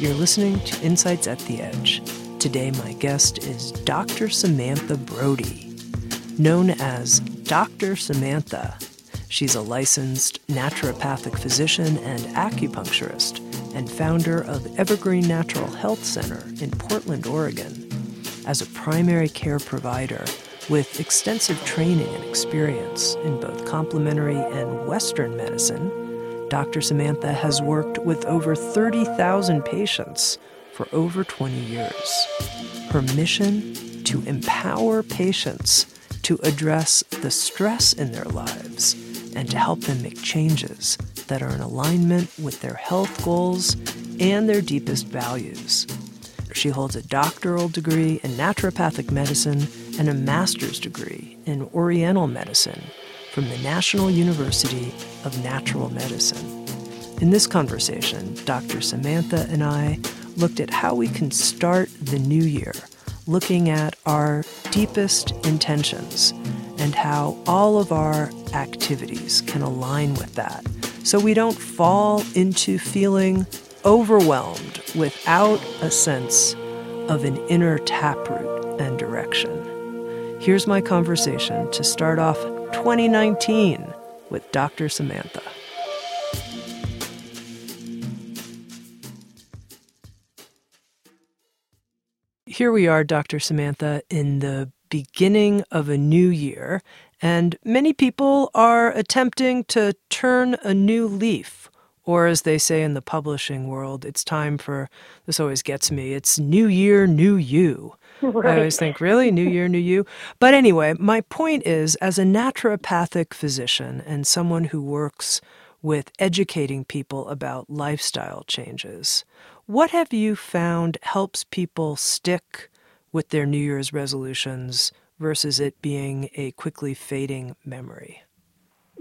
You're listening to Insights at the Edge. Today, my guest is Dr. Samantha Brody, known as Dr. Samantha. She's a licensed naturopathic physician and acupuncturist and founder of Evergreen Natural Health Center in Portland, Oregon. As a primary care provider with extensive training and experience in both complementary and Western medicine, Dr. Samantha has worked with over 30,000 patients for over 20 years. Her mission to empower patients to address the stress in their lives and to help them make changes that are in alignment with their health goals and their deepest values. She holds a doctoral degree in naturopathic medicine and a master's degree in Oriental medicine from the National University of Natural Medicine. In this conversation, Dr. Samantha and I looked at how we can start the new year, looking at our deepest intentions and how all of our activities can align with that so we don't fall into feeling overwhelmed without a sense of an inner taproot and direction. Here's my conversation to start off 2019 with Dr. Samantha. Here we are, Dr. Samantha, in the beginning of a new year, and many people are attempting to turn a new leaf. Or, as they say in the publishing world, it's time for this always gets me it's new year, new you. Right. I always think, really? New year, new you? But anyway, my point is as a naturopathic physician and someone who works with educating people about lifestyle changes, what have you found helps people stick with their New Year's resolutions versus it being a quickly fading memory?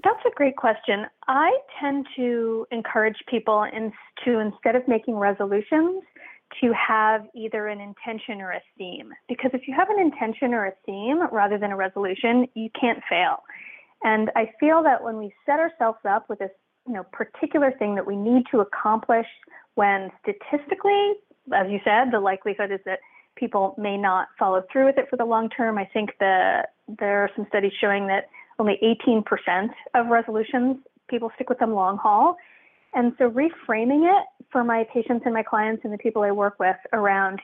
That's a great question. I tend to encourage people in, to, instead of making resolutions, to have either an intention or a theme. Because if you have an intention or a theme rather than a resolution, you can't fail. And I feel that when we set ourselves up with this, you know, particular thing that we need to accomplish, when statistically, as you said, the likelihood is that people may not follow through with it for the long term. I think the there are some studies showing that only 18% of resolutions people stick with them long haul. And so reframing it for my patients and my clients and the people I work with around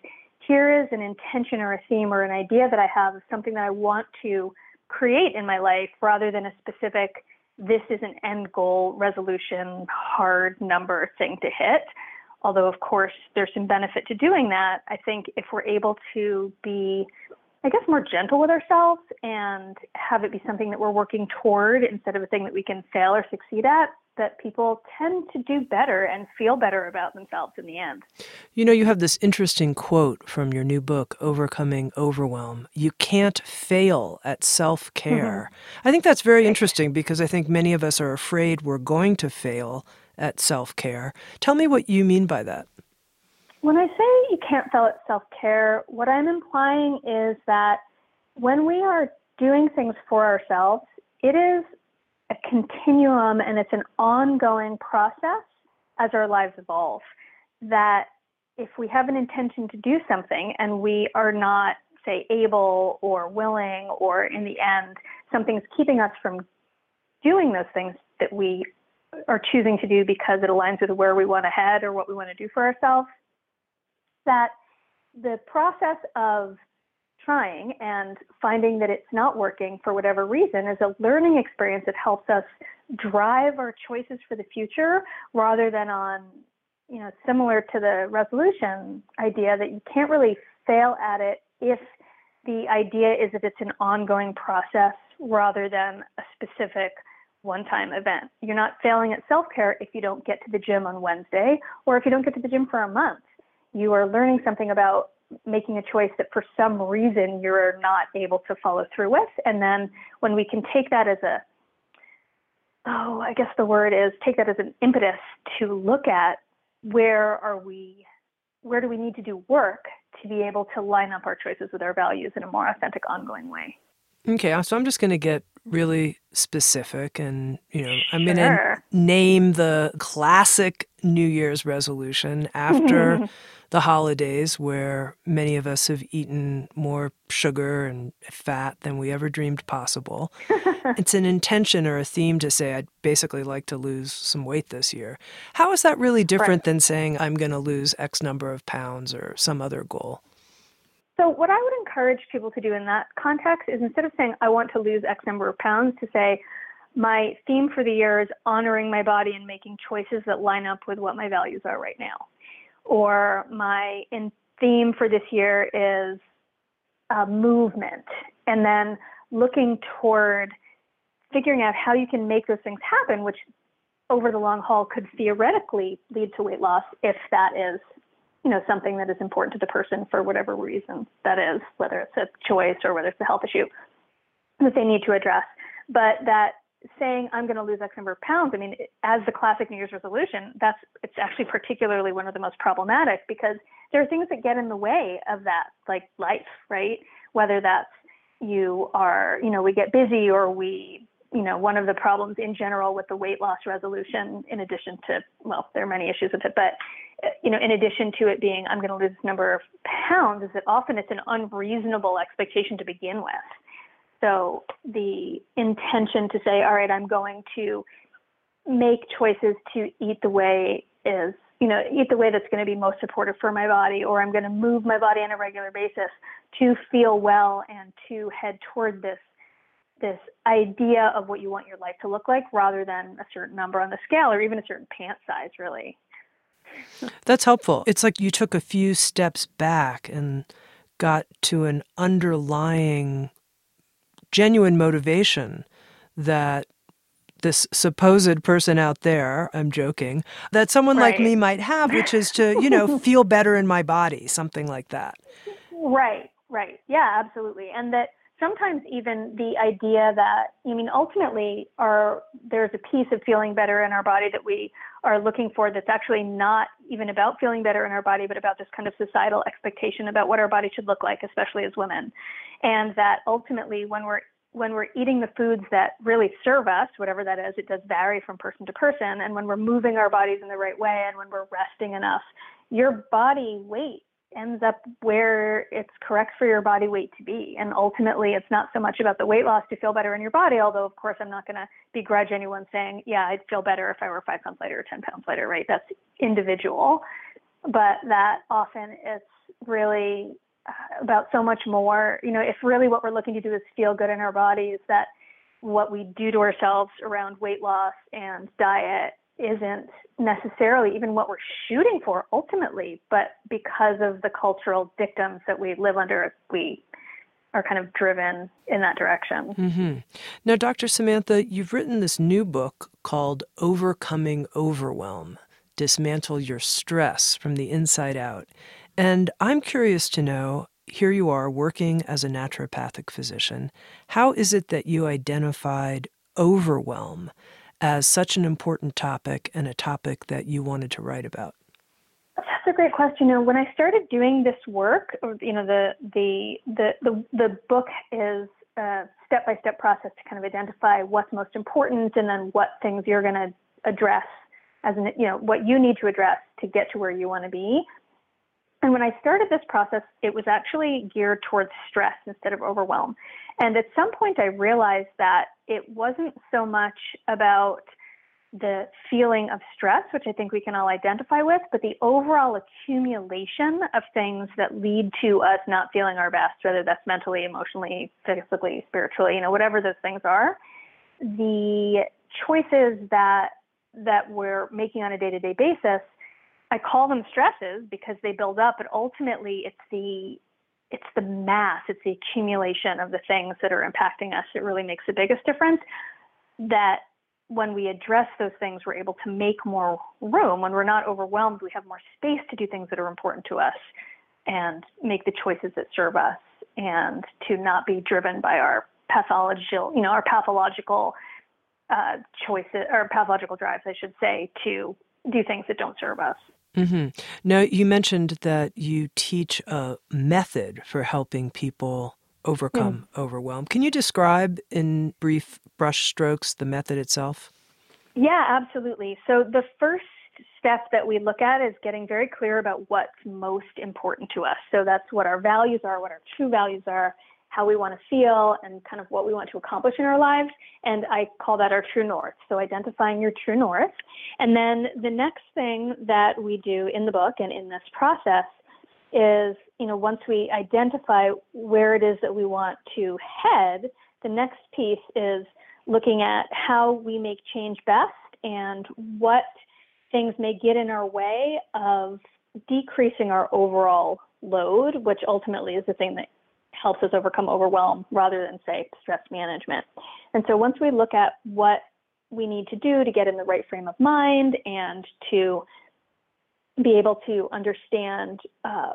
here is an intention or a theme or an idea that I have of something that I want to create in my life rather than a specific this is an end goal resolution hard number thing to hit. Although of course there's some benefit to doing that i think if we're able to be i guess more gentle with ourselves and have it be something that we're working toward instead of a thing that we can fail or succeed at that people tend to do better and feel better about themselves in the end. You know, you have this interesting quote from your new book, Overcoming Overwhelm. You can't fail at self care. Mm-hmm. I think that's very interesting because I think many of us are afraid we're going to fail at self care. Tell me what you mean by that. When I say you can't fail at self care, what I'm implying is that when we are doing things for ourselves, it is a continuum and it's an ongoing process as our lives evolve. That if we have an intention to do something and we are not, say, able or willing, or in the end, something's keeping us from doing those things that we are choosing to do because it aligns with where we want to head or what we want to do for ourselves, that the process of trying and finding that it's not working for whatever reason is a learning experience that helps us drive our choices for the future rather than on you know similar to the resolution idea that you can't really fail at it if the idea is that it's an ongoing process rather than a specific one time event. You're not failing at self care if you don't get to the gym on Wednesday or if you don't get to the gym for a month. You are learning something about making a choice that for some reason you're not able to follow through with. And then when we can take that as a, oh, I guess the word is take that as an impetus to look at where are we, where do we need to do work to be able to line up our choices with our values in a more authentic, ongoing way. Okay, uh, so I'm just going to get really specific and, you know, I'm going to name the classic New Year's resolution after the holidays where many of us have eaten more sugar and fat than we ever dreamed possible. it's an intention or a theme to say, I'd basically like to lose some weight this year. How is that really different right. than saying, I'm going to lose X number of pounds or some other goal? So, what I would encourage people to do in that context is instead of saying, I want to lose X number of pounds, to say, my theme for the year is honoring my body and making choices that line up with what my values are right now or my in theme for this year is uh, movement, and then looking toward figuring out how you can make those things happen, which over the long haul could theoretically lead to weight loss if that is you know something that is important to the person for whatever reason that is whether it's a choice or whether it's a health issue that they need to address. But that saying I'm going to lose X number of pounds, I mean, as the classic New Year's resolution, that's it's actually particularly one of the most problematic because there are things that get in the way of that, like life, right? Whether that's you are, you know, we get busy or we, you know, one of the problems in general with the weight loss resolution, in addition to, well, there are many issues with it, but you know, in addition to it being I'm going to lose this number of pounds, is that often it's an unreasonable expectation to begin with so the intention to say, all right, I'm going to make choices to eat the way is, you know, eat the way that's going to be most supportive for my body, or I'm going to move my body on a regular basis to feel well and to head toward this this idea of what you want your life to look like rather than a certain number on the scale or even a certain pant size really. That's helpful. It's like you took a few steps back and got to an underlying genuine motivation that this supposed person out there, I'm joking, that someone right. like me might have, which is to, you know, feel better in my body, something like that. Right, right. Yeah, absolutely. And that sometimes even the idea that, I mean, ultimately, our, there's a piece of feeling better in our body that we are looking for that's actually not even about feeling better in our body, but about this kind of societal expectation about what our body should look like, especially as women. And that ultimately, when we're when we're eating the foods that really serve us, whatever that is, it does vary from person to person. And when we're moving our bodies in the right way and when we're resting enough, your body weight ends up where it's correct for your body weight to be. And ultimately, it's not so much about the weight loss to feel better in your body, although, of course, I'm not going to begrudge anyone saying, yeah, I'd feel better if I were five pounds lighter or 10 pounds lighter, right? That's individual. But that often it's really about so much more. You know, if really what we're looking to do is feel good in our bodies, that what we do to ourselves around weight loss and diet isn't necessarily even what we're shooting for ultimately, but because of the cultural dictums that we live under, we are kind of driven in that direction. Mm-hmm. Now, Dr. Samantha, you've written this new book called Overcoming Overwhelm Dismantle Your Stress from the Inside Out. And I'm curious to know here you are working as a naturopathic physician. How is it that you identified overwhelm as such an important topic and a topic that you wanted to write about? That's a great question. Know, when I started doing this work, uh, you know, the the the the, the book is a step-by-step process to kind of identify what's most important and then what things you're going to address as an, you know, what you need to address to get to where you want to be. And when I started this process, it was actually geared towards stress instead of overwhelm. And at some point, I realized that it wasn't so much about the feeling of stress, which I think we can all identify with, but the overall accumulation of things that lead to us not feeling our best, whether that's mentally, emotionally, physically, spiritually, you know, whatever those things are. The choices that that we're making on a day-to-day basis I call them stresses because they build up, but ultimately it's the it's the mass, it's the accumulation of the things that are impacting us that really makes the biggest difference. That when we address those things, we're able to make more room. When we're not overwhelmed, we have more space to do things that are important to us and make the choices that serve us and to not be driven by our pathological, you know, our pathological uh, choices or pathological drives, I should say, to do things that don't serve us. Mm-hmm. Now, you mentioned that you teach a method for helping people overcome overwhelm. Can you describe in brief brushstrokes the method itself? Yeah, absolutely. So, the first step that we look at is getting very clear about what's most important to us. So, that's what our values are, what our true values are, how we want to feel and kind of what we want to accomplish in our lives. And I call that our true north. So identifying your true north. And then the next thing that we do in the book and in this process is, you know, once we identify where it is that we want to head, the next piece is looking at how we make change best and what things may get in our way of decreasing our overall load, which ultimately is the thing that helps us overcome overwhelm rather than, say, stress management. And so once we look at what we need to do to get in the right frame of mind and to be able to understand uh,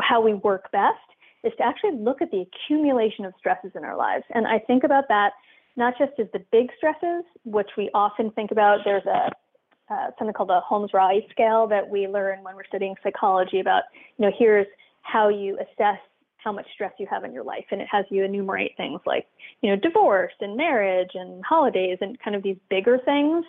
how we work best, is to actually look at the accumulation of stresses in our lives. And I think about that not just as the big stresses, which we often think about. There's a uh, something called the Holmes-Rahe scale that we learn when we're studying psychology about. You know, here's how you assess how much stress you have in your life. And it has you enumerate things like you know divorce and marriage and holidays and kind of these bigger things.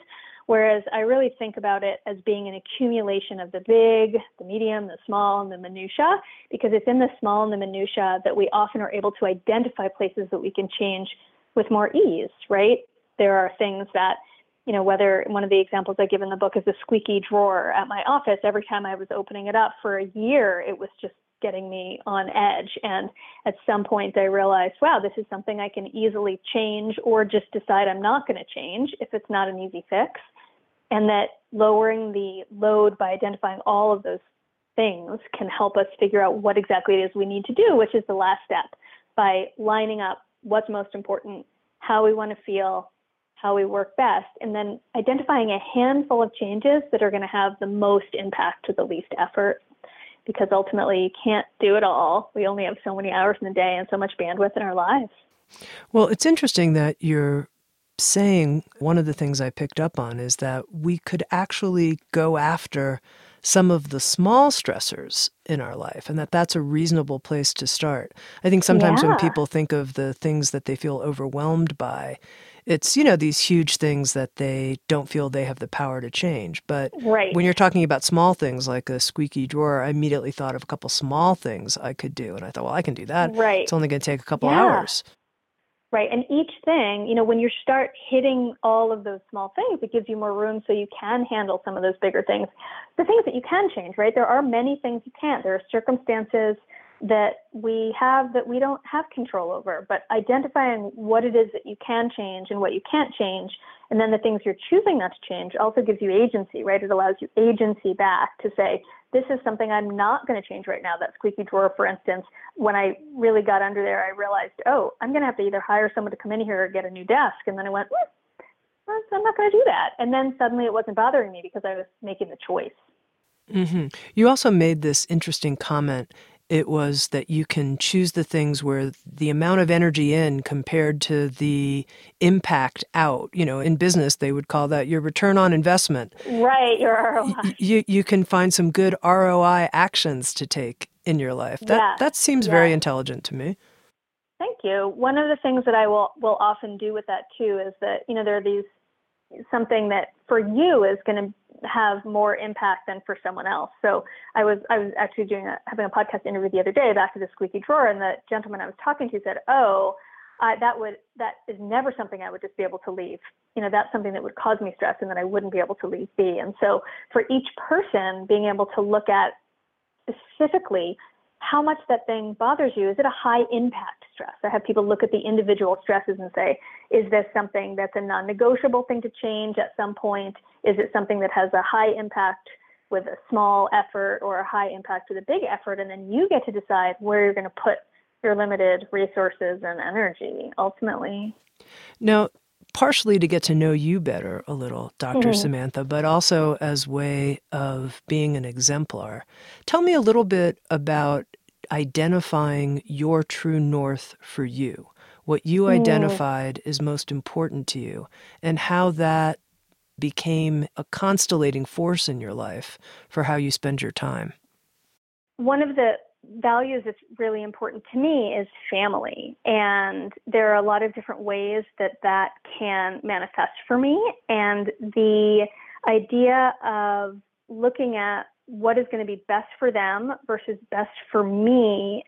Whereas i really think about it as being an accumulation of the big the medium the small and the minutia because it's in the small and the minutia that we often are able to identify places that we can change with more ease right? There are things that you know, whether one of the examples I give in the book is a squeaky drawer at my office. Every time I was opening it up for a year, it was just getting me on edge. And at some point, I realized, wow, this is something I can easily change or just decide I'm not going to change if it's not an easy fix. And that lowering the load by identifying all of those things can help us figure out what exactly it is we need to do, which is the last step by lining up what's most important, how we want to feel, how we work best, and then identifying a handful of changes that are going to have the most impact to the least effort because ultimately you can't do it all. We only have so many hours in the day and so much bandwidth in our lives. Well, it's interesting that you're saying one of the things I picked up on is that we could actually go after some of the small stressors in our life and that that's a reasonable place to start. I think sometimes yeah. when people think of the things that they feel overwhelmed by, it's you know these huge things that they don't feel they have the power to change but right. when you're talking about small things like a squeaky drawer i immediately thought of a couple small things i could do and i thought well i can do that. Right. It's only going to take a couple yeah. hours. Right and each thing you know when you start hitting all of those small things it gives you more room so you can handle some of those bigger things. The things that you can change right there are many things you can't. There are circumstances that we have that we don't have control over, but identifying what it is that you can change and what you can't change, and then the things you're choosing not to change also gives you agency, right? It allows you agency back to say, this is something I'm not going to change right now. That squeaky drawer, for instance, when I really got under there, I realized, oh, I'm going to have to either hire someone to come in here or get a new desk. And then I went, hmm, I'm not going to do that. And then suddenly it wasn't bothering me because I was making the choice. Mm-hmm. You also made this interesting comment it was that you can choose the things where the amount of energy in compared to the impact out. You know, in business, they would call that your return on investment. Right, your ROI. You, you can find some good ROI actions to take in your life. That, yeah. that seems yeah. very intelligent to me. Thank you. One of the things that I will, will often do with that too is that, you know, there are these something that for you is going to have more impact than for someone else. So I was I was actually doing a, having a podcast interview the other day back to the squeaky drawer, and the gentleman I was talking to said, "Oh, that would that is never something I would just be able to leave. You know, that's something that would cause me stress, and that I wouldn't be able to leave be." And so for each person, being able to look at specifically how much that thing bothers you. Is it a high impact stress? I have people look at the individual stresses and say, is this something that's a non negotiable thing to change at some point? Is it something that has a high impact with a small effort or a high impact with a big effort? And then you get to decide where you're going to put your limited resources and energy ultimately. Now, partially to get to know you better a little, doctor Mhm. Samantha, but also as way of being an exemplar. Tell me a little bit about identifying your true north for you, what you Mm. identified is most important to you, and how that became a constellating force in your life for how you spend your time. One of the values that's really important to me is family. And there are a lot of different ways that that can manifest for me. And the idea of looking at what is going to be best for them versus best for me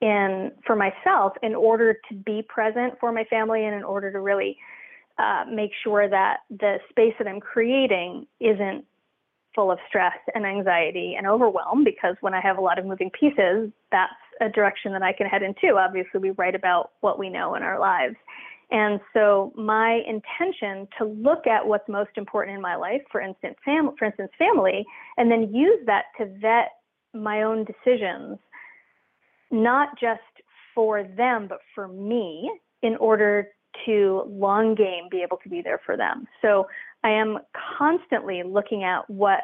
in for myself in order to be present for my family and in order to really uh, make sure that the space that I'm creating isn't full of stress and anxiety and overwhelm because when I have a lot of moving pieces, that's a direction that I can head into. Obviously, we write about what we know in our lives. And so my intention to look at what's most important in my life, for instance, fam- for instance, family, and then use that to vet my own decisions, not just for them, but for me in order to long game be able to be there for them. So I am constantly looking at what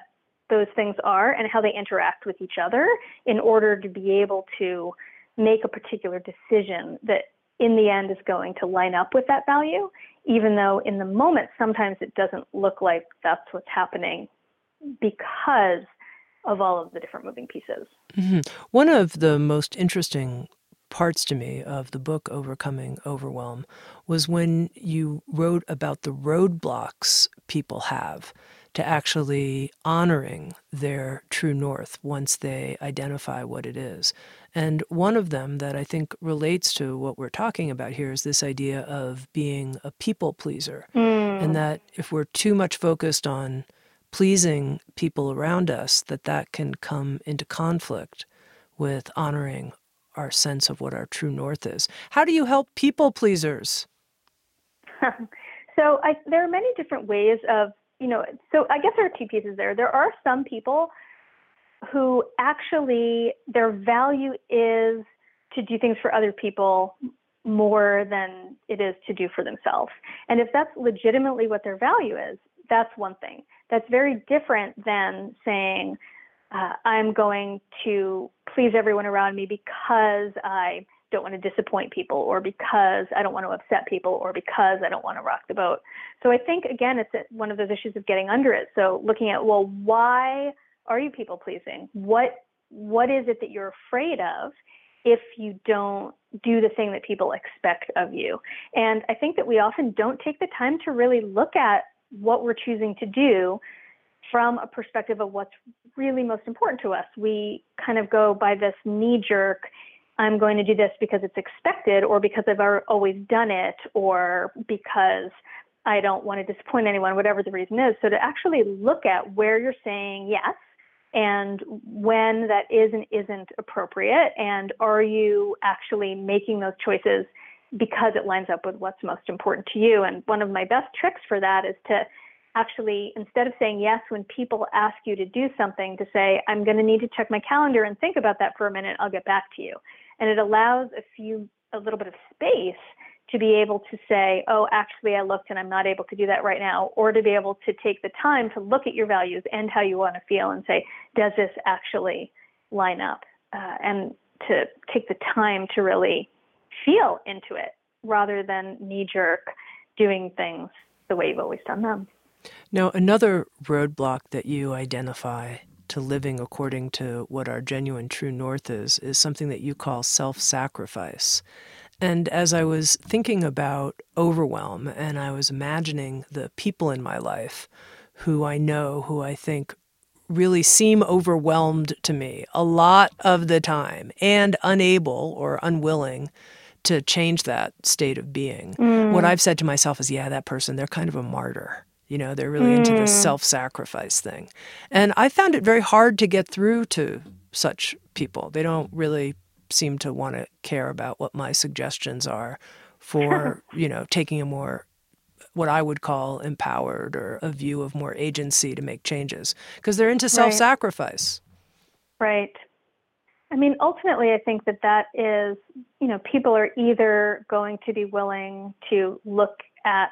those things are and how they interact with each other in order to be able to make a particular decision that in the end is going to line up with that value, even though in the moment sometimes it doesn't look like that's what's happening because of all of the different moving pieces. Mhm. One of the most interesting parts to me of the book Overcoming Overwhelm was when you wrote about the roadblocks people have to actually honoring their true north once they identify what it is. And one of them that I think relates to what we're talking about here is this idea of being a people pleaser. Mm. And that if we're too much focused on pleasing people around us, that that can come into conflict with honoring our sense of what our true north is. How do you help people pleasers? so I, there are many different ways of, you know, so I guess there are two pieces there. There are some people who actually their value is to do things for other people more than it is to do for themselves. And if that's legitimately what their value is, that's one thing. That's very different than saying, uh, I'm going to please everyone around me because I don't want to disappoint people or because I don't want to upset people or because I don't want to rock the boat. So I think, again, it's one of those issues of getting under it. So looking at, well, why are you people pleasing? What what is it that you're afraid of if you don't do the thing that people expect of you? And I think that we often don't take the time to really look at what we're choosing to do from a perspective of what's really most important to us. We kind of go by this knee jerk, I'm going to do this because it's expected, or because I've always done it, or because I don't want to disappoint anyone, whatever the reason is. So to actually look at where you're saying yes and when that is and isn't appropriate, and are you actually making those choices because it lines up with what's most important to you? And one of my best tricks for that is to actually, instead of saying yes when people ask you to do something, to say, I'm going to need to check my calendar and think about that for a minute, I'll get back to you. And it allows a few, a little bit of space to be able to say, oh, actually, I looked and I'm not able to do that right now, or to be able to take the time to look at your values and how you want to feel and say, does this actually line up? Uh, and to take the time to really feel into it rather than knee jerk doing things the way you've always done them. Now, another roadblock that you identify to living according to what our genuine true north is, is something that you call self sacrifice. And as I was thinking about overwhelm and I was imagining the people in my life who I know, who I think really seem overwhelmed to me a lot of the time and unable or unwilling to change that state of being, mm. what I've said to myself is, yeah, that person, they're kind of a martyr. You know, they're really mm. into this self sacrifice thing. And I found it very hard to get through to such people. They don't really seem to want to care about what my suggestions are for, you know, taking a more what I would call empowered or a view of more agency to make changes because they're into self sacrifice. Right. I mean, ultimately, I think that that is, you know, people are either going to be willing to look at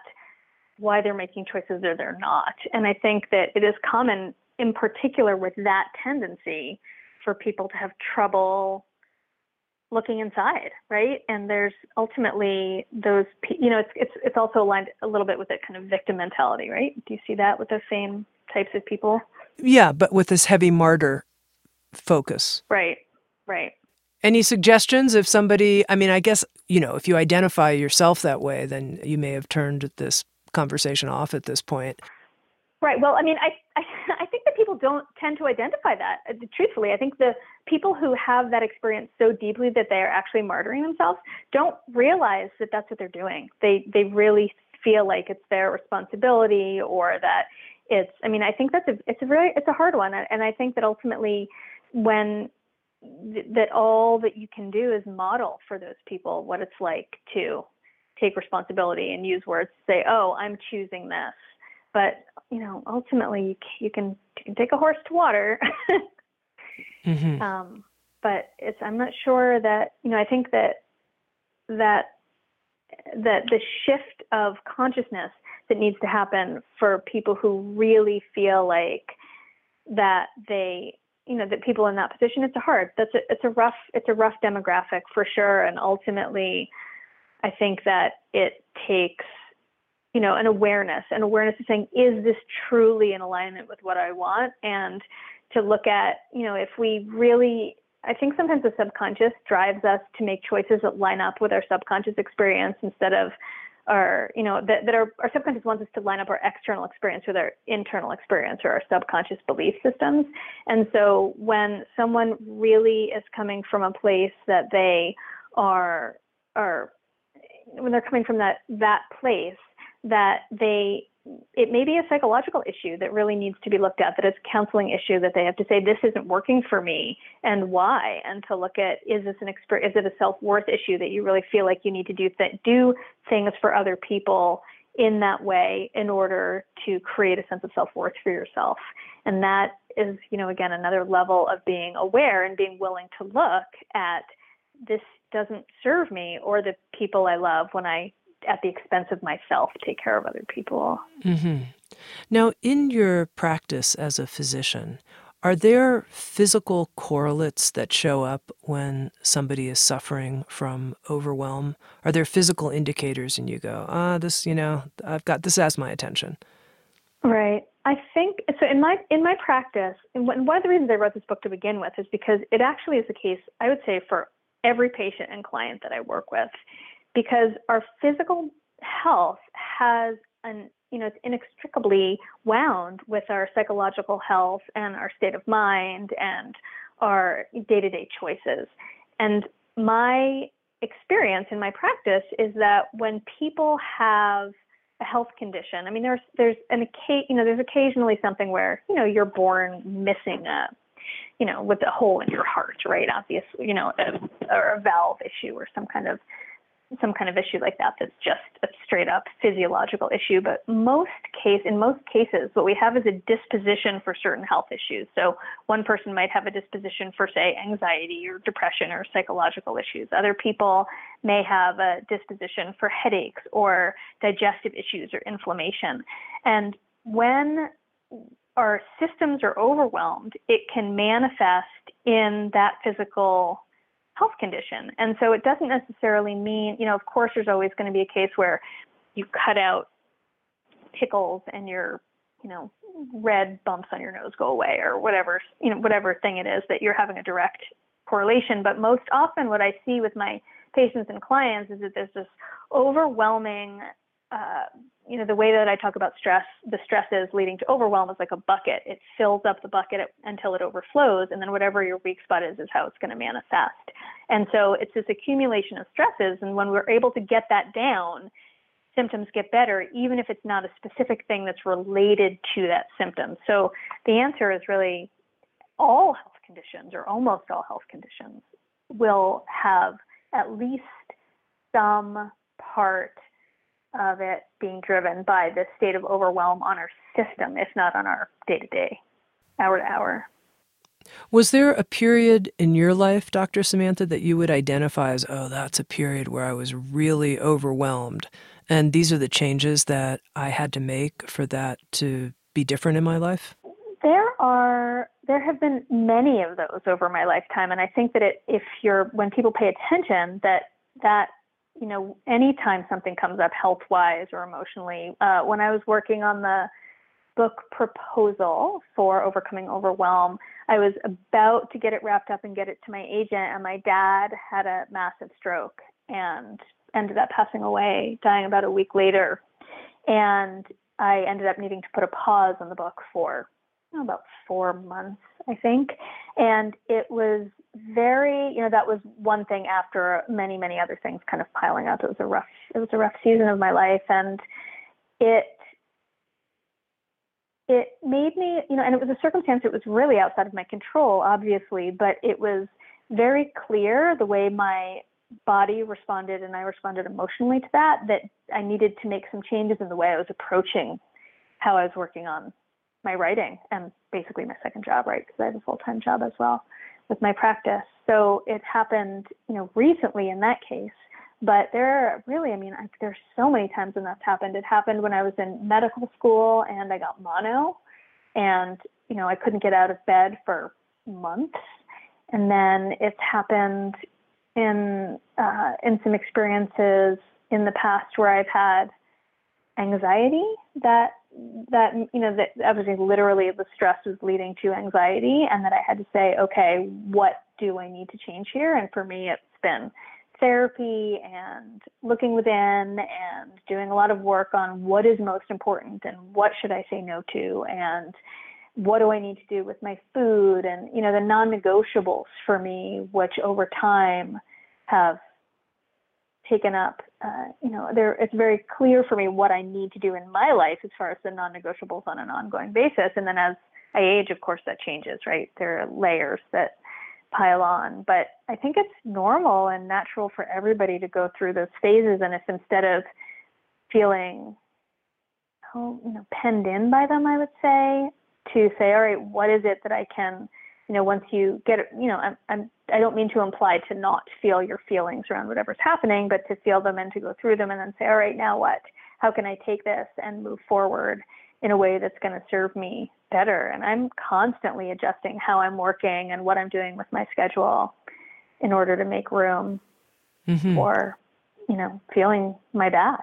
why they're making choices or they're not. And I think that it is common, in particular, with that tendency for people to have trouble looking inside, right? And there's ultimately those, you know, it's it's it's also aligned a little bit with that kind of victim mentality, right? Do you see that with the same types of people? Yeah, but with this heavy martyr focus. Right. Right. Any suggestions if somebody, I mean, I guess, you know, if you identify yourself that way, then you may have turned this conversation off at this point. Right. Well, I mean, I, I, I think that people don't tend to identify that. Uh, truthfully, I think the people who have that experience so deeply that they are actually martyring themselves don't realize that that's what they're doing. They they really feel like it's their responsibility or that it's. I mean, I think that's a it's a very it's a hard one, and I think that ultimately when that all that you can do is model for those people what it's like to take responsibility and use words to say, "Oh, I'm choosing this." But you know, ultimately, you can you can take a horse to water. mm-hmm. um, but it's I'm not sure that you know. I think that that that the shift of consciousness that needs to happen for people who really feel like that they you know that people in that position it's a hard that's a it's a rough it's a rough demographic for sure and ultimately i think that it takes you know an awareness an awareness of saying is this truly in alignment with what i want and to look at you know if we really i think sometimes the subconscious drives us to make choices that line up with our subconscious experience instead of our, you know, that, that our, our subconscious wants us to line up our external experience with our internal experience or our subconscious belief systems. And so when someone really is coming from a place that they are, are, when they're coming from that, that place, that they it may be a psychological issue that really needs to be looked at, that it's a counseling issue that they have to say, this isn't working for me and why, and to look at, is this an experience, is it a self-worth issue that you really feel like you need to do, th- do things for other people in that way in order to create a sense of self-worth for yourself. And that is, you know, again, another level of being aware and being willing to look at this doesn't serve me or the people I love when I at the expense of myself take care of other people. Mm-hmm. Now, in your practice as a physician, are there physical correlates that show up when somebody is suffering from overwhelm? Are there physical indicators and you go, ah, this, you know, I've got this as my attention? Right. I think so. In my in my practice, and one of the reasons I wrote this book to begin with is because it actually is the case. I would say for every patient and client that I work with, because our physical health has an you know it's inextricably wound with our psychological health and our state of mind and our day-to-day choices. And my experience in my practice is that when people have a health condition i mean there's there's an you know there's occasionally something where you know you're born missing a you know with a hole in your heart right? Obviously you know a, or a valve issue or some kind of some kind of issue like that that's just a straight up physiological issue. But most case in most cases what we have is a disposition for certain health issues. So one person might have a disposition for say anxiety or depression or psychological issues. Other people may have a disposition for headaches or digestive issues or inflammation. And when our systems are overwhelmed it can manifest in that physical health condition. And so it doesn't necessarily mean, you know, of course, there's always going to be a case where you cut out pickles and your, you know, red bumps on your nose go away or whatever, you know, whatever thing it is that you're having a direct correlation. But most often, what I see with my patients and clients is that there's this overwhelming uh, you know, the way that I talk about stress, the stresses leading to overwhelm is like a bucket. It fills up the bucket until it overflows, and then whatever your weak spot is, is how it's going to manifest. And so it's this accumulation of stresses, and when we're able to get that down, symptoms get better, even if it's not a specific thing that's related to that symptom. So the answer is really all health conditions, or almost all health conditions, will have at least some part of it being driven by this state of overwhelm on our system, if not on our day to day, hour to hour. Was there a period in your life, Dr. Samantha, that you would identify as, oh, that's a period where I was really overwhelmed? And these are the changes that I had to make for that to be different in my life? There are there have been many of those over my lifetime and I think that it if you're when people pay attention that that you know anytime something comes up health wise or emotionally uh, when I was working on the book proposal for overcoming overwhelm I was about to get it wrapped up and get it to my agent and my dad had a massive stroke and ended up passing away dying about a week later. And I ended up needing to put a pause on the book for about four months, I think. And it was very, you know, that was one thing after many, many other things kind of piling up. It was a rough, it was a rough season of my life, and it it made me, you know, and it was a circumstance that was really outside of my control, obviously, but it was very clear the way my body responded and I responded emotionally to that, that I needed to make some changes in the way I was approaching how I was working on my writing and basically my second job, right? Because I have a full time job as well with my practice. So it happened, you know, recently in that case. But there are really, I mean, I, there's so many times when that's happened. It happened when I was in medical school and I got mono, and you know, I couldn't get out of bed for months. And then it's happened in uh, in some experiences in the past where I've had anxiety that that you know that obviously literally the stress was leading to anxiety and that I had to say okay what do I need to change here? And for me it's been therapy and looking within and doing a lot of work on what is most important and what should I say no to and what do I need to do with my food? And you know the non-negotiables for me which over time have taken up, uh, you know, there it's very clear for me what I need to do in my life as far as the non-negotiables on an ongoing basis. And then as I age, of course, that changes, right? There are layers that pile on. But I think it's normal and natural for everybody to go through those phases. And if instead of feeling, oh, you know, penned in by them, I would say, to say, all right, what is it that I can you know, once you get, you know, I'm, I'm, I don't mean to imply to not feel your feelings around whatever's happening, but to feel them and to go through them and then say, all right, now what? How can I take this and move forward in a way that's going to serve me better? And I'm constantly adjusting how I'm working and what I'm doing with my schedule in order to make room mm-hmm. for, you know, feeling my best.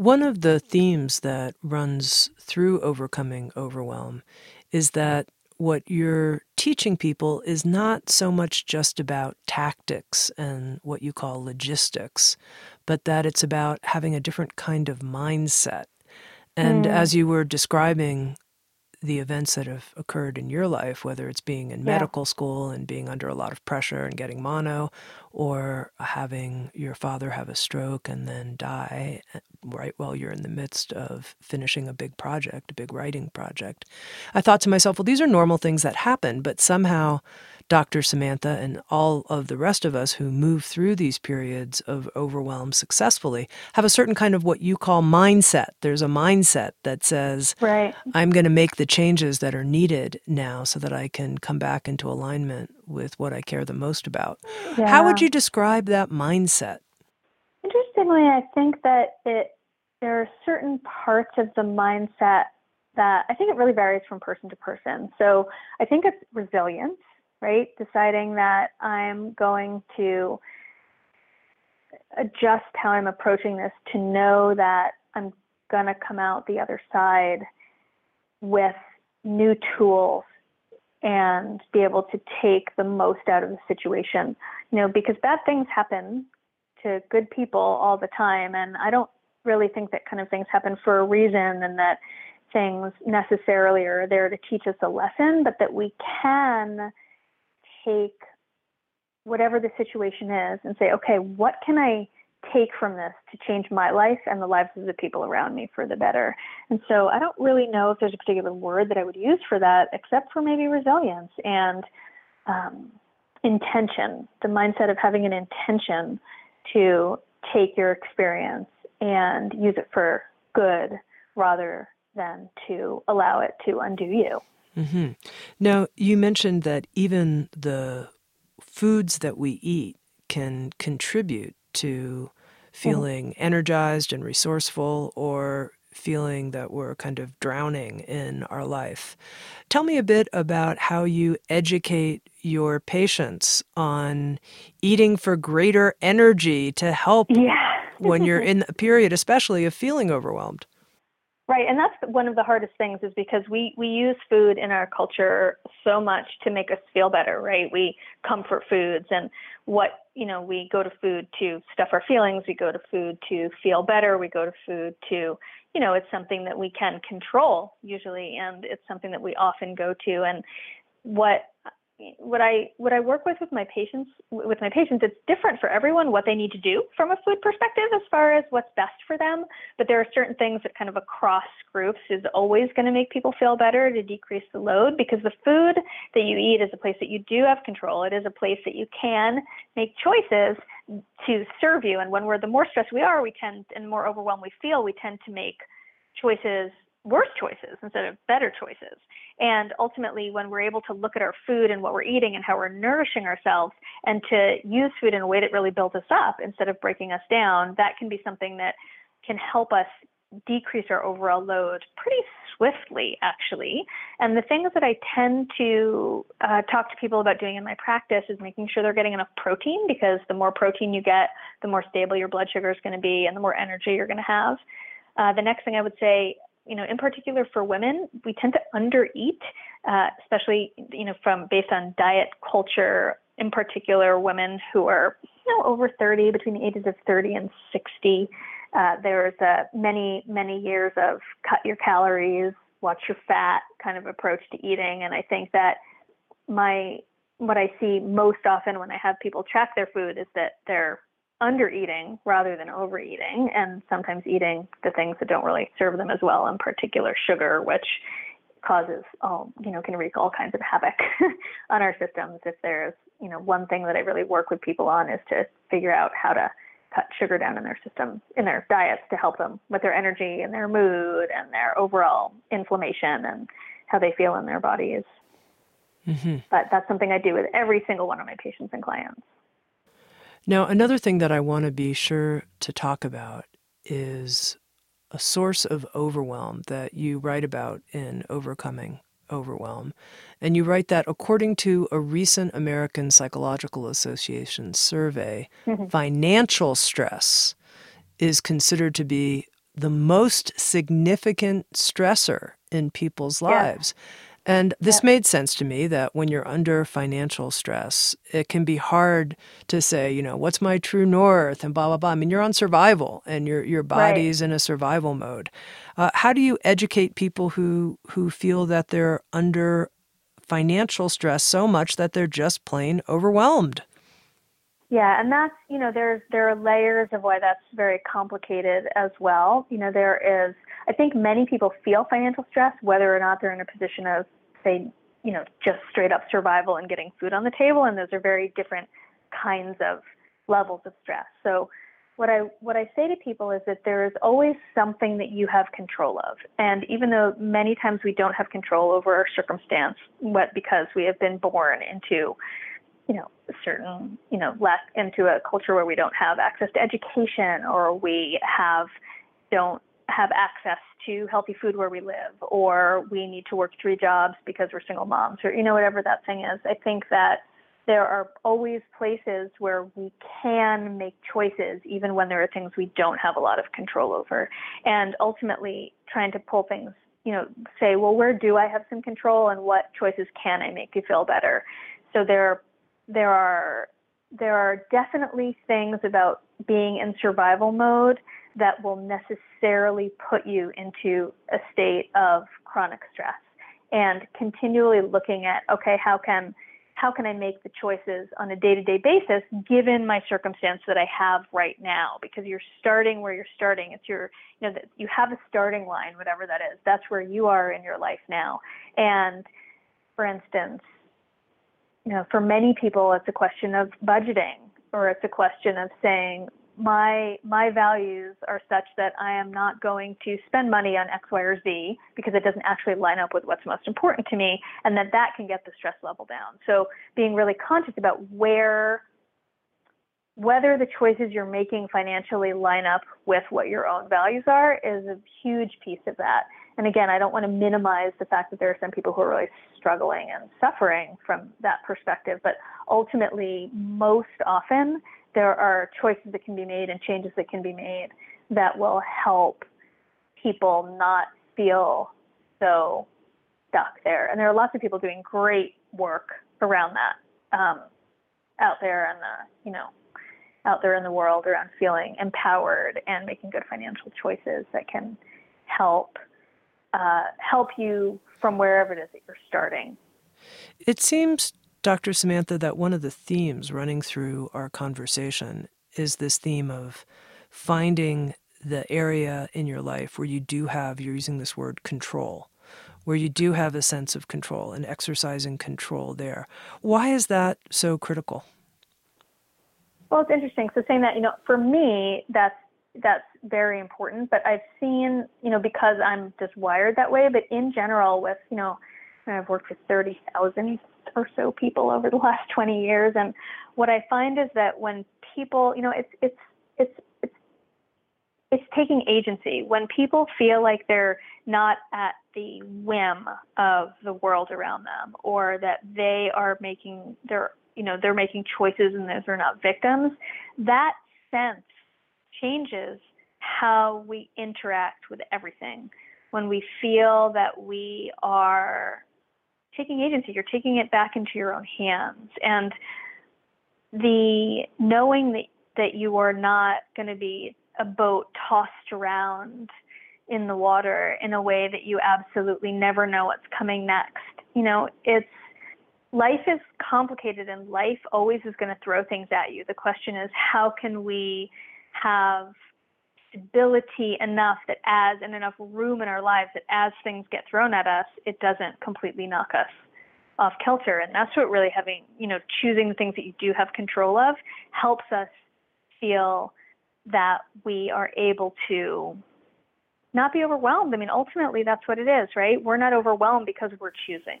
One of the themes that runs through overcoming overwhelm is that what you're teaching people is not so much just about tactics and what you call logistics, but that it's about having a different kind of mindset. And mm. as you were describing the events that have occurred in your life, whether it's being in yeah. medical school and being under a lot of pressure and getting mono, or having your father have a stroke and then die eh, right while you're in the midst of finishing a big project, a big writing project. I thought to myself, well, these are normal things that happen, but somehow Dr. Samantha and all of the rest of us who move through these periods of overwhelm successfully have a certain kind of what you call mindset. There's a mindset that says, right. I'm going to make the changes that are needed now so that I can come back into alignment with what I care the most about. Yeah. How would you describe that mindset? Interestingly, I think that it there are certain parts of the mindset that I think it really varies from person to person. So I think it's resilience right? Deciding that I'm going to adjust how I'm approaching this to know that I'm going to come out the other side with new tools and be able to take the most out of the situation. You know, because bad things happen to good people all the time and I don't really think that kind of things happen for a reason and that things necessarily are there to teach us a lesson, but that we can take whatever the situation is and say, okay, what can I take from this to change my life and the lives of the people around me for the better? And so I don't really know if there's a particular word that I would use for that, except for maybe resilience and um, intention, the mindset of having an intention to take your experience and use it for good rather than to allow it to undo you. Mm-hmm. Now, you mentioned that even the foods that we eat can contribute to feeling mm-hmm. energized and resourceful or feeling that we're kind of drowning in our life. Tell me a bit about how you educate your patients on eating for greater energy to help yeah. when you're in a period, especially of feeling overwhelmed. Right, and that's one of the hardest things is because we we use food in our culture so much to make us feel better, right? We comfort foods and what, you know, we go to food to stuff our feelings, we go to food to feel better, we go to food to, you know, it's something that we can control usually and it's something that we often go to and what what I what I work with with my patients with my patients it's different for everyone what they need to do from a food perspective as far as what's best for them but there are certain things that kind of across groups is always going to make people feel better to decrease the load because the food that you eat is a place that you do have control. It is a place that you can make choices to serve you and when we're the more stressed we are we tend and more overwhelmed we feel we tend to make choices worse choices instead of better choices. And ultimately, when we're able to look at our food and what we're eating and how we're nourishing ourselves and to use food in a way that really builds us up instead of breaking us down, that can be something that can help us decrease our overall load pretty swiftly, actually. And the things that I tend to uh, talk to people about doing in my practice is making sure they're getting enough protein because the more protein you get, the more stable your blood sugar is going to be and the more energy you're going to have. Uh, the next thing I would say you know, in particular for women, we tend to undereat, uh, especially, you know, from based on diet culture. In particular, women who are, you know, over 30, between the ages of 30 and 60. Uh, there's uh, many, many years of cut your calories, watch your fat kind of approach to eating, and I think that my what I see most often when I have people track their food is that they're under eating rather than overeating and sometimes eating the things that don't really serve them as well in particular sugar which causes all you know can wreak all kinds of havoc on our systems. If there's you know one thing that i really work with people on is to figure out how to cut sugar down in their system in their diets to help them with their energy and their mood and their overall inflammation and how they feel in their bodies. Mm-hmm. but that's something i do with every single one of my patients and clients now, another thing that I want to be sure to talk about is a source of overwhelm that you write about in Overcoming Overwhelm. And you write that according to a recent American Psychological Association survey, mm-hmm. financial stress is considered to be the most significant stressor in people's lives. Yeah. And this yep. made sense to me that when you're under financial stress, it can be hard to say, you know, what's my true north and blah blah blah. I mean, you're on survival and your your body's right. in a survival mode. Uh, how do you educate people who who feel that they're under financial stress so much that they're just plain overwhelmed? Yeah, and that's you know there's there are layers of why that's very complicated as well. You know, there is I think many people feel financial stress, whether or not they're in a position of, say, you know, just straight up survival and getting food on the table. And those are very different kinds of levels of stress. So what I what I say to people is that there is always something that you have control of. And even though many times we don't have control over our circumstance, what because we have been born into you know certain you know less into a culture where we don't have access to education or we have don't have access to healthy food where we live, or we need to work three jobs because we're single moms, or you know whatever that thing is. I think that there are always places where we can make choices, even when there are things we don't have a lot of control over, and ultimately trying to pull things. You know, say, well, where do I have some control, and what choices can I make to feel better? So there, there are there are definitely things about being in survival mode that will necessarily put you into a state of chronic stress. And continually looking at okay how can how can I make the choices on a day-to-day basis given my circumstance that I have right now? Because you're starting where you're starting. It's your you know you have a starting line whatever that is. That's where you are in your life now. And for instance you know for many people it's a question of budgeting or it's a question of saying my my values are such that I am not going to spend money on X, Y, or Z because it doesn't actually line up with what's most important to me, and that that can get the stress level down. So being really conscious about where whether the choices you're making financially line up with what your own values are is a huge piece of that. And again, I don't want to minimize the fact that there are some people who are really struggling and suffering from that perspective, but ultimately, most often, there are choices that can be made and changes that can be made that will help people not feel so stuck there. And there are lots of people doing great work around that um, out there in the, you know, out there in the world around feeling empowered and making good financial choices that can help uh, help you from wherever it is that you're starting. It seems Dr. Samantha, that one of the themes running through our conversation is this theme of finding the area in your life where you do have, you're using this word control, where you do have a sense of control and exercising control there. Why is that so critical? Well, it's interesting. So saying that, you know, for me, that's that's very important. But I've seen, you know, because I'm just wired that way. But in general, with you know, I've worked with thirty thousand or so people over the last 20 years. And what I find is that when people, you know, it's it's it's it's it's taking agency. When people feel like they're not at the whim of the world around them, or that they are making their you know they're making choices and those are not victims, that sense changes how we interact with everything. When we feel that we are taking agency. You're taking it back into your own hands. And the knowing that, that you are not going to be a boat tossed around in the water in a way that you absolutely never know what's coming next. You know, it's life is complicated and life always is going to throw things at you. The question is, how can we have stability enough that as and enough room in our lives that as things get thrown at us, it doesn't completely knock us off kilter. And that's what really having, you know, choosing the things that you do have control of helps us feel that we are able to not be overwhelmed. I mean, ultimately, that's what it is, right? We're not overwhelmed because we're choosing.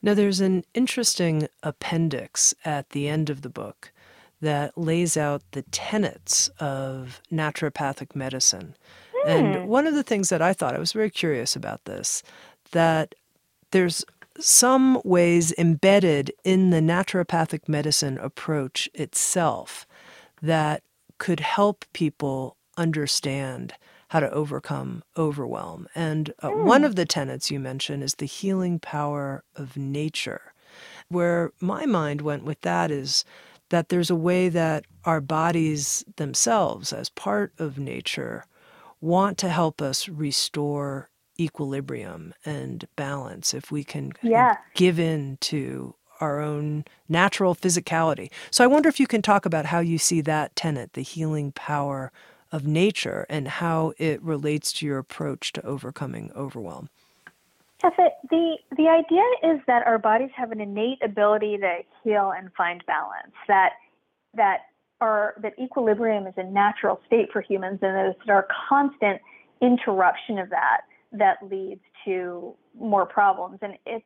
Now, there's an interesting appendix at the end of the book that lays out the tenets of naturopathic medicine. Mm. And hmm. one of the things that I thought, I was very curious about this, that there's some ways embedded in the naturopathic medicine approach itself that could help people understand how to overcome overwhelm. And uh, mm. one of the tenets you mentioned is the healing power of nature. Where my mind went with that is that there's a way that our bodies themselves, as part of nature, want to help us restore equilibrium and balance if we can yeah. give in to our own natural physicality. So I wonder if you can talk about how you see that tenet, the healing power of nature, and how it relates to your approach to overcoming overwhelm. Yes, the the idea is that our bodies have an innate ability to heal and find balance. That that our that equilibrium is a natural state for humans, and that it's our constant interruption of that that leads to more problems. And it's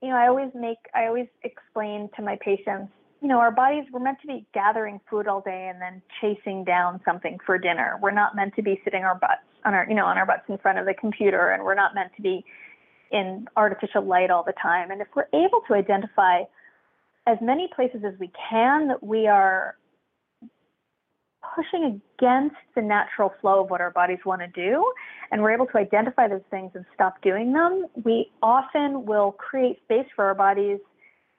you know I always make I always explain to my patients you know, our bodies, we're meant to be gathering food all day and then chasing down something for dinner. We're not meant to be sitting our butts on our, you know, on our butts in front of the computer and we're not meant to be in artificial light all the time. And if we're able to identify as many places as we can that we are pushing against the natural flow of what our bodies want to do, and we're able to identify those things and stop doing them, we often will create space for our bodies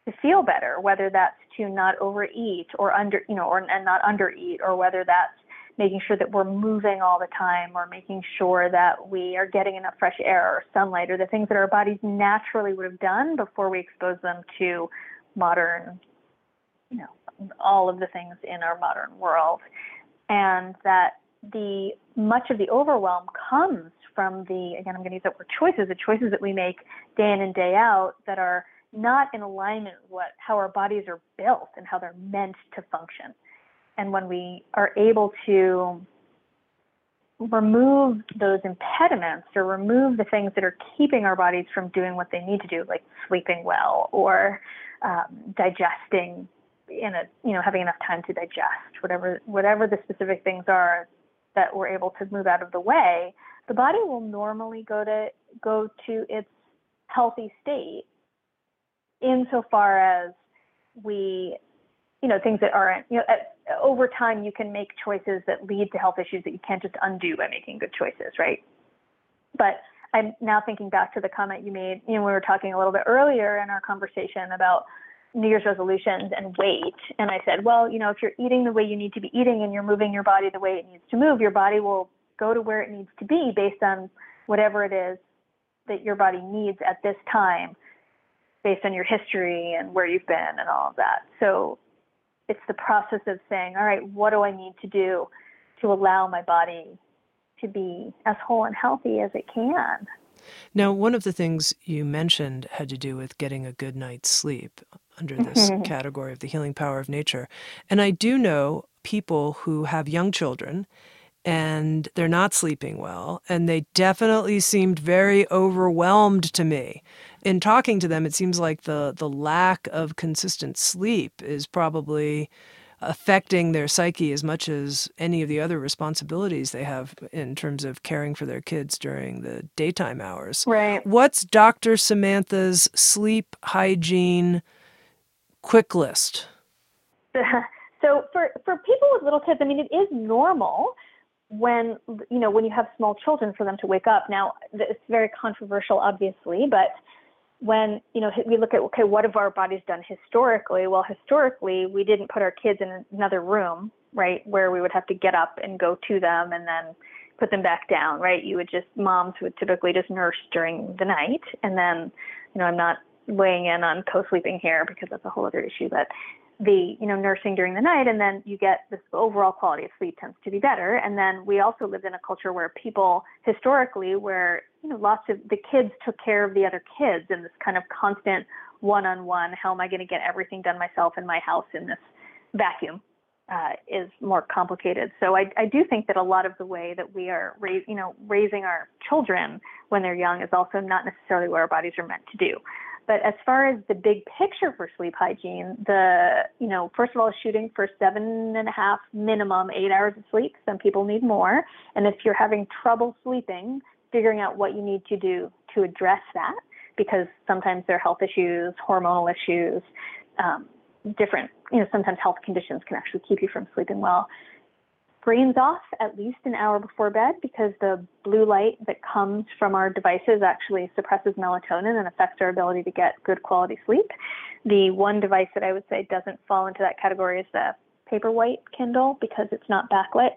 to feel better, whether that's to not overeat or under, you know, or and not undereat, or whether that's making sure that we're moving all the time or making sure that we are getting enough fresh air or sunlight or the things that our bodies naturally would have done before we expose them to modern, you know, all of the things in our modern world. And that the much of the overwhelm comes from the again I'm going to use that word choices, the choices that we make day in and day out that are not in alignment with what how our bodies are built and how they're meant to function. And when we are able to remove those impediments or remove the things that are keeping our bodies from doing what they need to do, like sleeping well or um, digesting in a you know having enough time to digest whatever whatever the specific things are that we're able to move out of the way, the body will normally go to go to its healthy state insofar as we you know things that aren't you know at, over time you can make choices that lead to health issues that you can't just undo by making good choices right? But i'm now thinking back to the comment you made you know we were talking a little bit earlier in our conversation about new year's resolutions and weight and i said well you know if you're eating the way you need to be eating and you're moving your body the way it needs to move your body will go to where it needs to be based on whatever it is that your body needs at this time based on your history and where you've been and all of that. So it's the process of saying, all right, what do I need to do to allow my body to be as whole and healthy as it can? Now, one of the things you mentioned had to do with getting a good night's sleep under this mm-hmm. category of the healing power of nature. And I do know people who have young children and they're not sleeping well. And they definitely seemed very overwhelmed to me. In talking to them, it seems like the, the lack of consistent sleep is probably affecting their psyche as much as any of the other responsibilities they have in terms of caring for their kids during the daytime hours. Right. What's Dr. Samantha's sleep hygiene quick list? so for, for people with little kids, I mean, it is normal when you know when you have small children for them to wake up now it's very controversial obviously but when you know we look at okay what have our bodies done historically? Well historically we didn't put our kids in another room right where we would have to get up and go to them and then put them back down right? You would just moms would typically just nurse during the night. And then you know i'm not weighing in on co-sleeping here because that's a whole other issue but the you know nursing during the night and then you get this overall quality of sleep tends to be better and then we also lived in a culture where people historically where you know lots of the kids took care of the other kids in this kind of constant one-on-one how am i going to get everything done myself in my house in this vacuum uh, is more complicated. So I, I do think that a lot of the way that we are, you know, raising our children when they're young is also not necessarily what our bodies are meant to do. But as far as the big picture for sleep hygiene, the you know first of all shooting for seven and a half minimum eight hours of sleep. Some people need more, and if you're having trouble sleeping, figuring out what you need to do to address that, because sometimes there are health issues, hormonal issues, um, different you know sometimes health conditions can actually keep you from sleeping well screens off at least an hour before bed because the blue light that comes from our devices actually suppresses melatonin and affects our ability to get good quality sleep. The one device that I would say doesn't fall into that category is the Paperwhite Kindle because it's not backlit.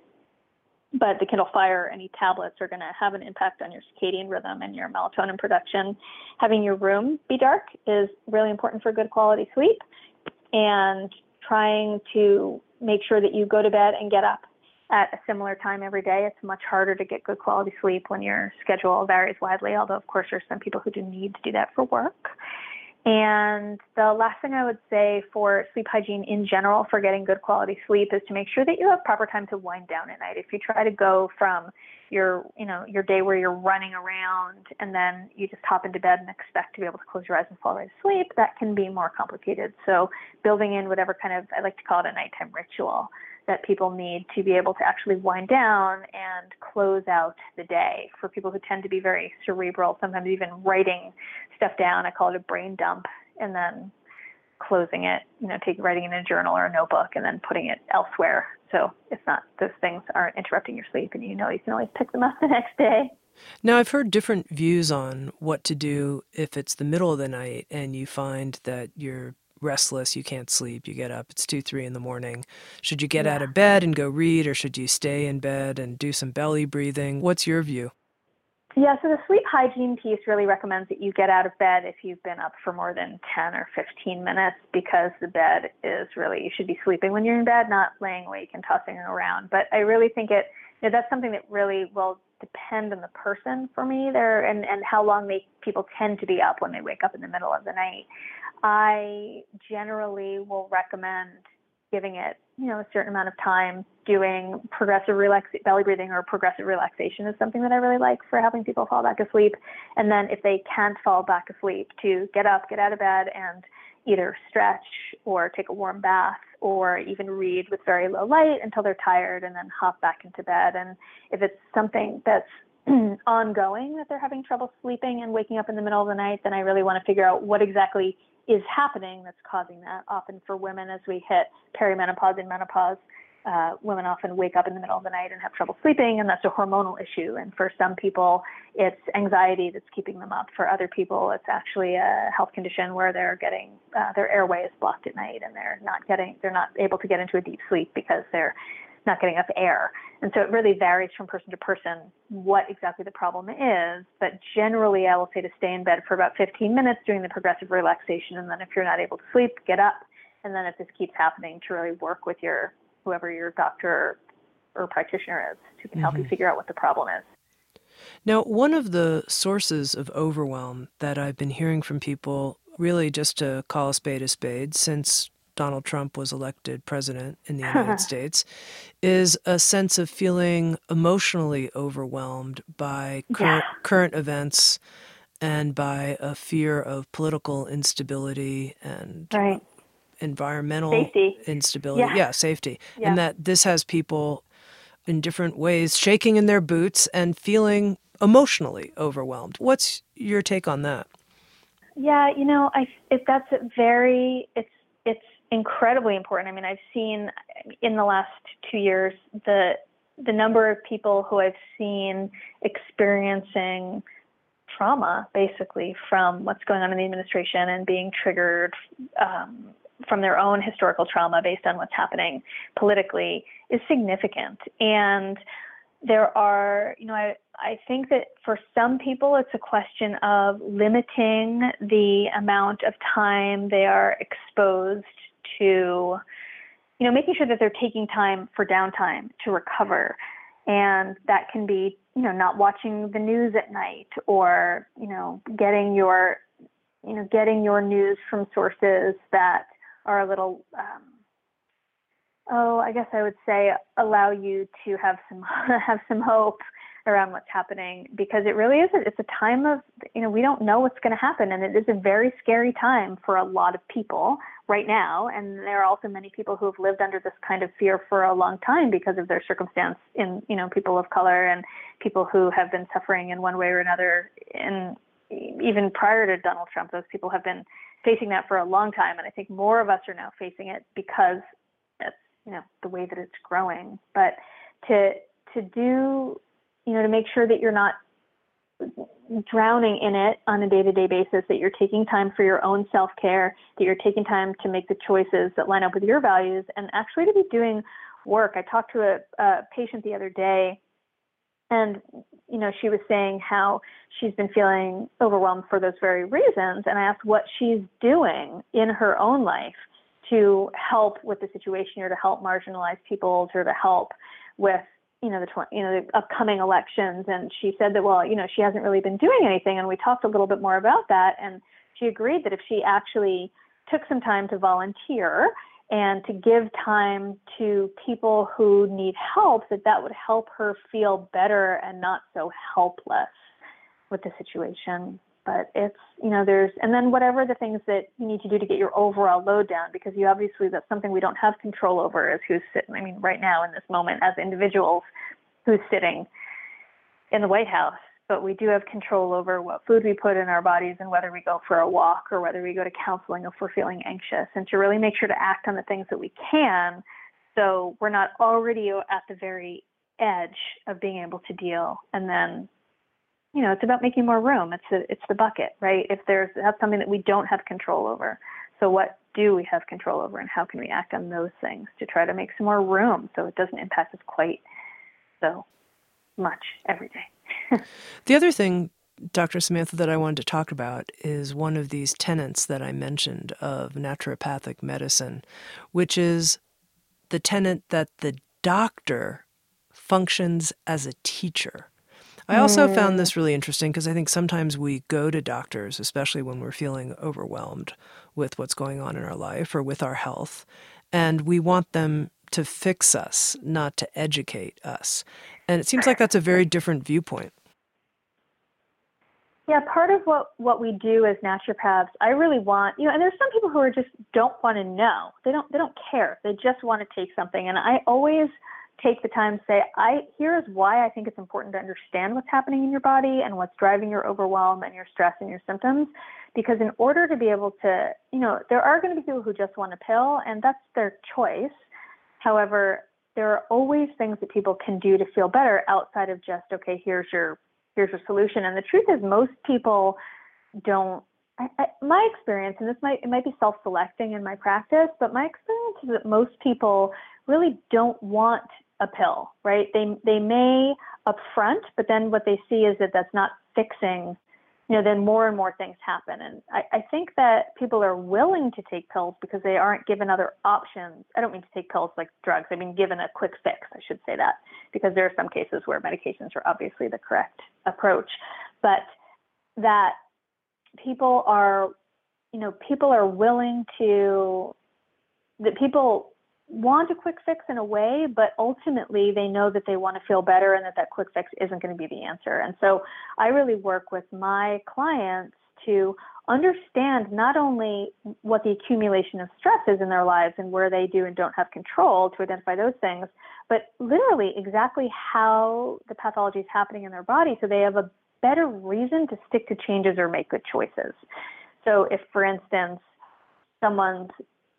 But the Kindle Fire, any tablets are going to have an impact on your circadian rhythm and your melatonin production. Having your room be dark is really important for good quality sleep. And trying to make sure that you go to bed and get up at a similar time every day. It's much harder to get good quality sleep when your schedule varies widely, although, of course, there's some people who do need to do that for work. And the last thing I would say for sleep hygiene in general for getting good quality sleep is to make sure that you have proper time to wind down at night. If you try to go from your, you know, your day where you're running around and then you just hop into bed and expect to be able to close your eyes and fall right asleep, that can be more complicated. So building in whatever kind of I like to call it a nighttime ritual that people need to be able to actually wind down and close out the day. For people who tend to be very cerebral, sometimes even writing stuff down, I call it a brain dump, and then closing it, you know, taking writing in a journal or a notebook and then putting it elsewhere. So it's not those things aren't interrupting your sleep and you know you can always pick them up the next day. Now, I've heard different views on what to do if it's the middle of the night and you find that you're restless, you can't sleep, you get up, it's two, three in the morning. Should you get yeah. out of bed and go read, or should you stay in bed and do some belly breathing? What's your view? Yeah, so the sleep hygiene piece really recommends that you get out of bed if you've been up for more than 10 or 15 minutes because the bed is really, you should be sleeping when you're in bed, not laying awake and tossing around. But I really think it, you know, that's something that really will depend on the person for me there and, and how long they people tend to be up when they wake up in the middle of the night. I generally will recommend giving it, you know, a certain amount of time doing progressive relax belly breathing or progressive relaxation is something that I really like for helping people fall back asleep. And then if they can't fall back asleep, to get up, get out of bed, and either stretch or take a warm bath or even read with very low light until they're tired and then hop back into bed. And if it's something that's ongoing that they're having trouble sleeping and waking up in the middle of the night, then I really want to figure out what exactly is happening that's causing that. Often for women, as we hit perimenopause and menopause, uh, women often wake up in the middle of the night and have trouble sleeping, and that's a hormonal issue. And for some people, it's anxiety that's keeping them up. For other people, it's actually a health condition where they're getting uh, their airway is blocked at night and they're not getting they're not able to get into a deep sleep because they're not getting enough air. And so it really varies from person to person what exactly the problem is. But generally, I will say to stay in bed for about 15 minutes during the progressive relaxation. And then if you're not able to sleep, get up. And then if this keeps happening, to really work with your whoever your doctor or practitioner is who can help mm-hmm. you figure out what the problem is. Now, one of the sources of overwhelm that I've been hearing from people, really just to call a spade a spade, since Donald Trump was elected president in the United States, is a sense of feeling emotionally overwhelmed by cur- yeah. current events and by a fear of political instability and right. Environmental safety. instability. Yeah, yeah safety. Yeah. And that this has people in different ways shaking in their boots and feeling emotionally overwhelmed. What's your take on that? Yeah, you know, I if that's very it's it's incredibly important. I mean, I've seen in the last two years the the number of people who I've seen experiencing trauma, basically from what's going on in the administration and being triggered um, from their own historical trauma based on what's happening politically, is significant. And there are, you know, I, I think that for some people it's a question of limiting the amount of time they are exposed to, you know, making sure that they're taking time for downtime to recover. And that can be, you know, not watching the news at night or, you know, getting your, you know, getting your news from sources that are a little, um, oh, I guess I would say allow you to have some have some hope around what's happening because it really is a, it's a time of you know we don't know what's going to happen and it is a very scary time for a lot of people right now. And there are also many people who have lived under this kind of fear for a long time because of their circumstance in you know people of color and people who have been suffering in one way or another and even prior to Donald Trump. Those people have been facing that for a long time and I think more of us are now facing it because that's you know the way that it's growing. But to to do you know, to make sure that you're not drowning in it on a day-to-day basis that you're taking time for your own self-care that you're taking time to make the choices that line up with your values and actually to be doing work. I talked to a, a patient the other day and you know she was saying how she's been feeling overwhelmed for those very reasons. And i asked what she's doing in her own life to help with the situation or to help marginalized peoples or to help with you know the tw- you know the upcoming elections. And she said that well you know she hasn't really been doing anything. And we talked a little bit more about that. And she agreed that if she actually took some time to volunteer and to give time to people who need help that that would help her feel better and not so helpless with the situation. But it's you know there's and then whatever the things that you need to do to get your overall load down because you obviously that's something we don't have control over as who's sitting i mean right now in this moment as individuals who's sitting in the white house but we do have control over what food we put in our bodies and whether we go for a walk or whether we go to counseling if we're feeling anxious and to really make sure to act on the things that we can so we're not already at the very edge of being able to deal and then you know, it's about making more room. It's a, it's the bucket, right? If there's that's something that we don't have control over. So what do we have control over and how can we act on those things to try to make some more room so it doesn't impact us quite so much every day. The other thing, Dr. Samantha, that I wanted to talk about is one of these tenets that I mentioned of naturopathic medicine, which is the tenet that the doctor functions as a teacher. I also mm. found this really interesting because I think sometimes we go to doctors, especially when we're feeling overwhelmed with what's going on in our life or with our health, and we want them to fix us, not to educate us. And it seems like that's a very different viewpoint. Yeah, part of what, what we do as naturopaths, I really want, you know, and there's some people who are just don't want to know. They don't they don't care. They just want to take something. And I always take the time to say, I here is why I think it's important to understand what's happening in your body and what's driving your overwhelm and your stress and your symptoms. Because in order to be able to, you know, there are going to be people who just want a pill, and that's their choice. However, there are always things that people can do to feel better outside of just, okay, here's your here's your solution. And the truth is, most people don't. I, I, my experience, and this might it might be self-selecting in my practice, but my experience is that most people really don't want a pill, right? They they may upfront, but then what they see is that that's not fixing. You know, then more and more things happen, and I, I think that people are willing to take pills because they aren't given other options. I don't mean to take pills like drugs. I mean given a quick fix. I should say that because there are some cases where medications are obviously the correct approach, but that people are, you know, people are willing to that people want a quick fix in a way, but ultimately they know that they want to feel better and that that quick fix isn't going to be the answer. And so I really work with my clients to understand not only what the accumulation of stress is in their lives and where they do and don't have control to identify those things, but literally exactly how the pathology is happening in their body so they have a better reason to stick to changes or make good choices. So if, for instance, someone's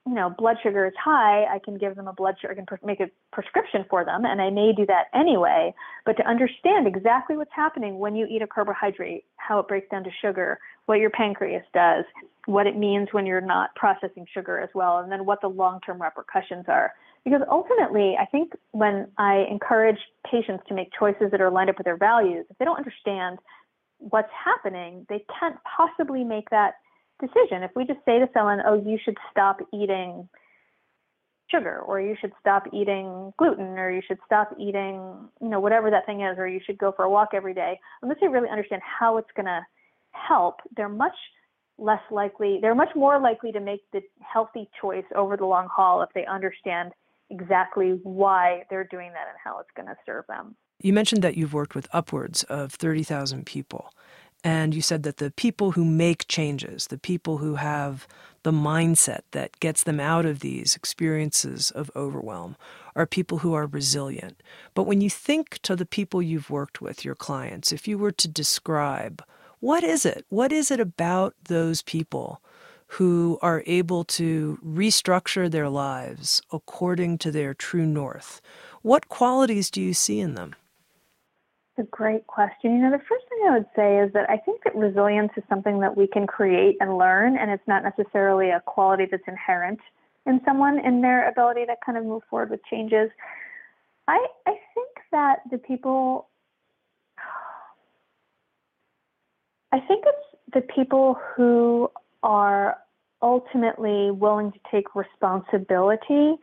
you know, blood sugar is high, I can give them a blood sugar, I can make a prescription for them, and I may do that anyway. But to understand exactly what's happening when you eat a carbohydrate, how it breaks down to sugar, what your pancreas does, what it means when you're not processing sugar as well, and then what the long term repercussions are. Because ultimately, I think when I encourage patients to make choices that are lined up with their values, if they don't understand what's happening, they can't possibly make that decision. If we just say to someone, oh, you should stop eating sugar or you should stop eating gluten or you should stop eating you know whatever that thing is or you should go for a walk every day unless they really understand how it's going to help they're much less likely they're much more likely to make the healthy choice over the long haul if they understand exactly why they're doing that and how it's going to serve them you mentioned that you've worked with upwards of 30,000 people and you said that the people who make changes, the people who have the mindset that gets them out of these experiences of overwhelm, are people who are resilient. But when you think to the people you've worked with, your clients, if you were to describe what is it? What is it about those people who are able to restructure their lives according to their true north? What qualities do you see in them? A great question. You know, the first thing I would say is that I think that resilience is something that we can create and learn, and it's not necessarily a quality that's inherent in someone in their ability to kind of move forward with changes. I I think that the people I think it's the people who are ultimately willing to take responsibility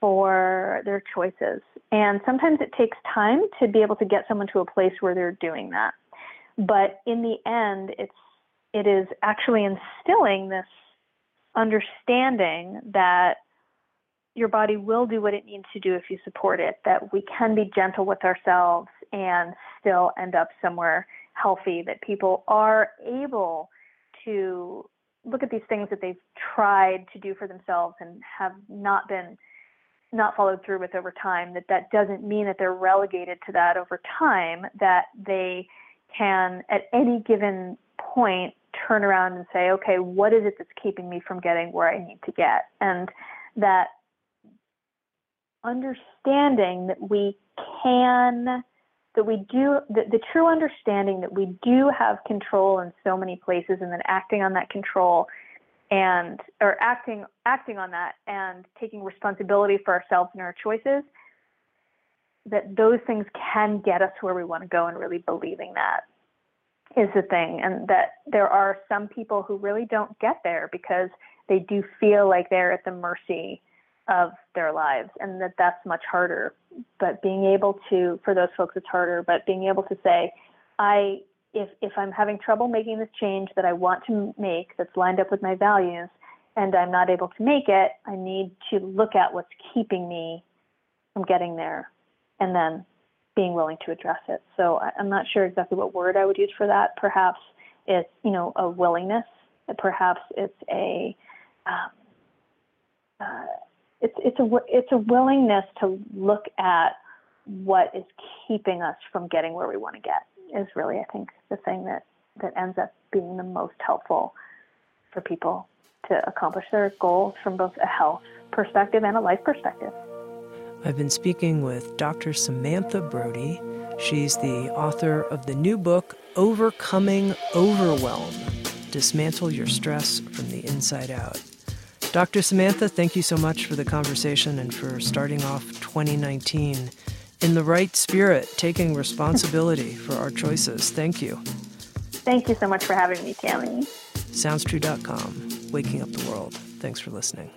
for their choices. And sometimes it takes time to be able to get someone to a place where they're doing that. But in the end, it's it is actually instilling this understanding that your body will do what it needs to do if you support it, that we can be gentle with ourselves and still end up somewhere healthy, that people are able to look at these things that they've tried to do for themselves and have not been not followed through with over time, that that doesn't mean that they're relegated to that over time, that they can at any given point turn around and say, okay, what is it that's keeping me from getting where I need to get? And that understanding that we can, that we do, the, the true understanding that we do have control in so many places and then acting on that control and or acting acting on that and taking responsibility for ourselves and our choices that those things can get us where we want to go and really believing that is the thing. And that there are some people who really don't get there because they do feel like they're at the mercy of their lives and that that's much harder. But being able to for those folks it's harder but being able to say i if if i'm having trouble making this change that i want to make that's lined up with my values and i'm not able to make it i need to look at what's keeping me from getting there and then being willing to address it. So I, i'm not sure exactly what word i would use for that. Perhaps it's you know a willingness. Perhaps it's a um, uh, it's it's a it's a willingness to look at what is keeping us from getting where we want to get is really I think the thing that that ends up being the most helpful for people to accomplish their goals from both a health perspective and a life perspective. I've been speaking with Dr. Samantha Brody. She's the author of the new book Overcoming Overwhelm Dismantle Your Stress from the Inside Out. Dr. Samantha, thank you so much for the conversation and for starting off 2019 in the right spirit, taking responsibility for our choices. Thank you. Thank you so much for having me, Tami. SoundsTrue.com, waking up the world. Thanks for listening.